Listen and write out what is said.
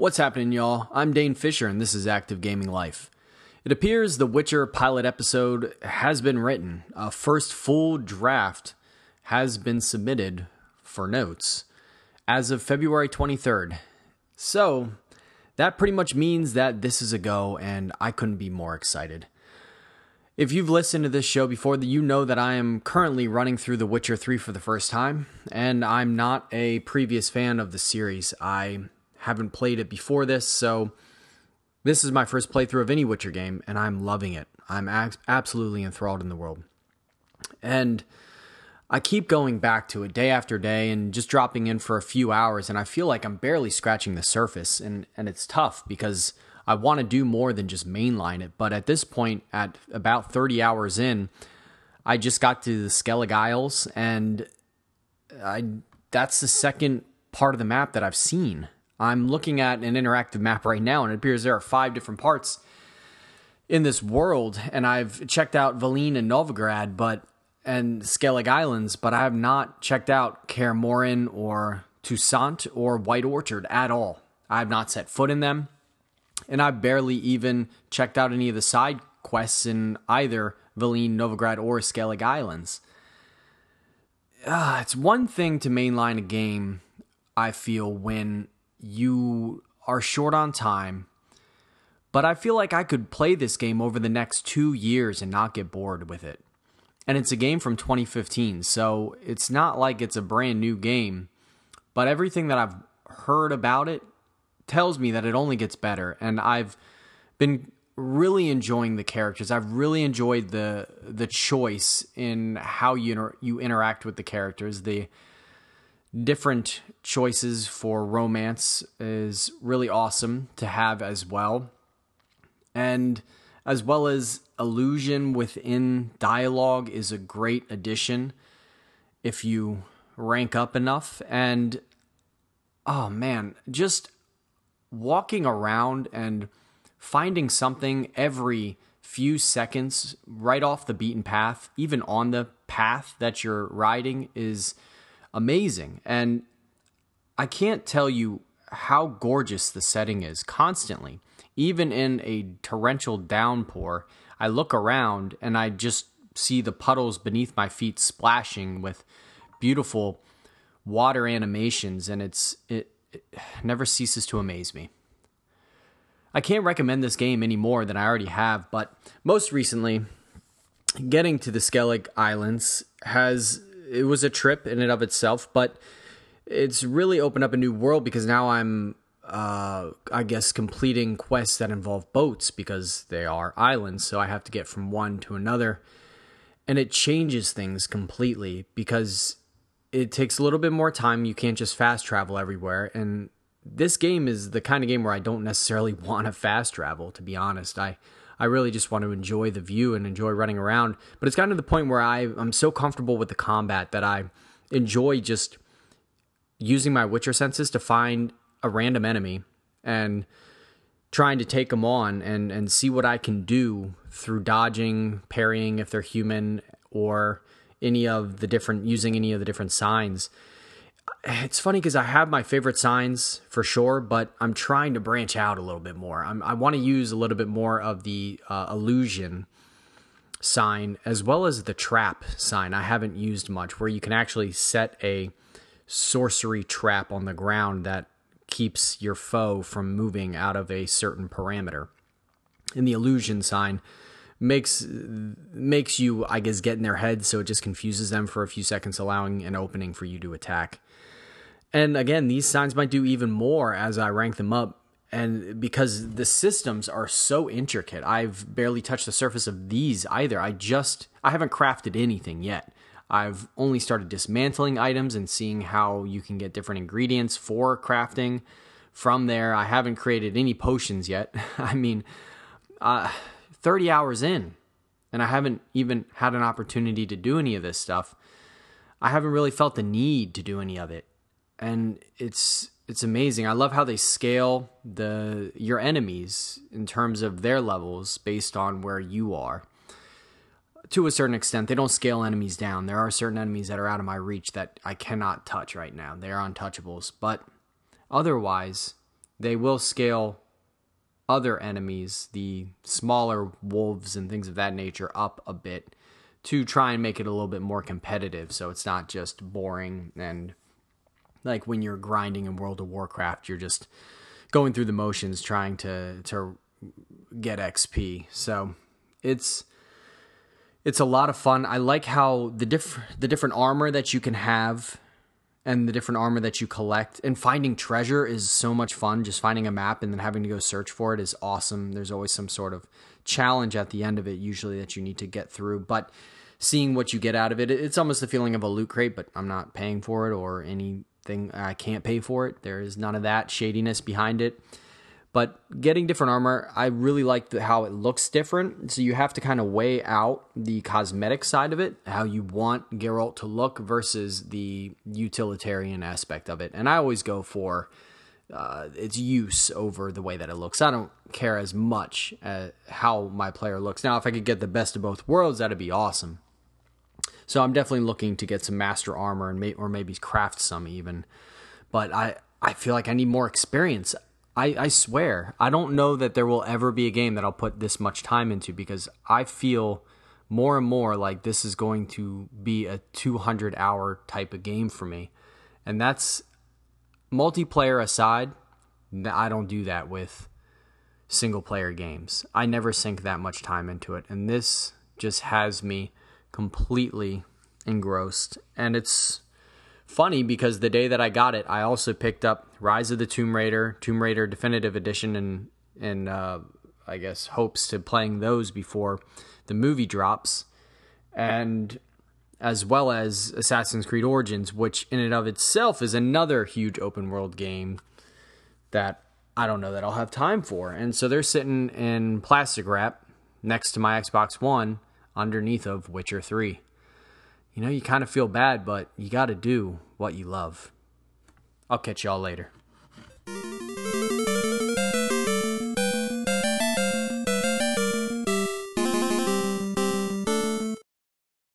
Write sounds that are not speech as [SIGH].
What's happening, y'all? I'm Dane Fisher, and this is Active Gaming Life. It appears the Witcher pilot episode has been written. A first full draft has been submitted for notes as of February 23rd. So, that pretty much means that this is a go, and I couldn't be more excited. If you've listened to this show before, you know that I am currently running through The Witcher 3 for the first time, and I'm not a previous fan of the series. I haven't played it before this, so this is my first playthrough of any Witcher game, and I'm loving it. I'm absolutely enthralled in the world. And I keep going back to it day after day and just dropping in for a few hours, and I feel like I'm barely scratching the surface, and, and it's tough because I want to do more than just mainline it. But at this point, at about 30 hours in, I just got to the Skellige Isles, and I that's the second part of the map that I've seen. I'm looking at an interactive map right now, and it appears there are five different parts in this world. And I've checked out Velen and Novigrad, but and Skellige Islands, but I have not checked out Kaer or Toussaint or White Orchard at all. I have not set foot in them, and I've barely even checked out any of the side quests in either Velen, Novigrad, or Skellige Islands. Uh, it's one thing to mainline a game, I feel, when you are short on time. But I feel like I could play this game over the next two years and not get bored with it. And it's a game from 2015, so it's not like it's a brand new game. But everything that I've heard about it tells me that it only gets better. And I've been really enjoying the characters. I've really enjoyed the the choice in how you inter- you interact with the characters. The different choices for romance is really awesome to have as well. And as well as illusion within dialogue is a great addition if you rank up enough. And oh man, just walking around and finding something every few seconds right off the beaten path, even on the path that you're riding, is amazing. And I can't tell you how gorgeous the setting is constantly. Even in a torrential downpour, I look around and I just see the puddles beneath my feet splashing with beautiful water animations and it's it, it never ceases to amaze me. I can't recommend this game any more than I already have, but most recently, getting to the Skellige Islands has it was a trip in and of itself, but it's really opened up a new world because now I'm uh, I guess completing quests that involve boats because they are islands, so I have to get from one to another. And it changes things completely because it takes a little bit more time. You can't just fast travel everywhere. And this game is the kind of game where I don't necessarily [LAUGHS] want to fast travel, to be honest. I I really just want to enjoy the view and enjoy running around. But it's gotten to the point where I, I'm so comfortable with the combat that I enjoy just using my Witcher senses to find a random enemy and trying to take them on and, and see what I can do through dodging, parrying if they're human, or any of the different using any of the different signs it's funny because I have my favorite signs for sure, but I'm trying to branch out a little bit more. I'm, i want to use a little bit more of the uh, illusion sign as well as the trap sign. I haven't used much where you can actually set a sorcery trap on the ground that keeps your foe from moving out of a certain parameter. And the illusion sign makes makes you I guess get in their head so it just confuses them for a few seconds allowing an opening for you to attack. And again, these signs might do even more as I rank them up. And because the systems are so intricate, I've barely touched the surface of these either. I just, I haven't crafted anything yet. I've only started dismantling items and seeing how you can get different ingredients for crafting. From there, I haven't created any potions yet. [LAUGHS] I mean, uh, 30 hours in, and I haven't even had an opportunity to do any of this stuff. I haven't really felt the need to do any of it and it's it's amazing. I love how they scale the your enemies in terms of their levels based on where you are. To a certain extent, they don't scale enemies down. There are certain enemies that are out of my reach that I cannot touch right now. They are untouchables, but otherwise, they will scale other enemies, the smaller wolves and things of that nature, up a bit to try and make it a little bit more competitive so it's not just boring and like when you're grinding in World of Warcraft, you're just going through the motions trying to to get XP. So it's it's a lot of fun. I like how the diff the different armor that you can have and the different armor that you collect and finding treasure is so much fun. Just finding a map and then having to go search for it is awesome. There's always some sort of challenge at the end of it usually that you need to get through, but seeing what you get out of it, it's almost the feeling of a loot crate, but I'm not paying for it or anything I can't pay for it. There is none of that shadiness behind it. But getting different armor, I really like the, how it looks different. So you have to kind of weigh out the cosmetic side of it, how you want Geralt to look versus the utilitarian aspect of it. And I always go for uh, its use over the way that it looks. I don't care as much as how my player looks. Now, if I could get the best of both worlds, that'd be awesome. So I'm definitely looking to get some master armor and may, or maybe craft some even. But I I feel like I need more experience. I, I swear, I don't know that there will ever be a game that I'll put this much time into because I feel more and more like this is going to be a 200 hour type of game for me. And that's multiplayer aside, I don't do that with single player games. I never sink that much time into it. And this just has me completely engrossed. And it's funny because the day that I got it, I also picked up Rise of the Tomb Raider, Tomb Raider Definitive Edition, and and uh, I guess hopes to playing those before the movie drops, and as well as Assassin's Creed Origins, which in and of itself is another huge open world game that I don't know that I'll have time for. And so they're sitting in plastic wrap next to my Xbox One underneath of Witcher 3 you know, you kind of feel bad, but you got to do what you love. I'll catch y'all later.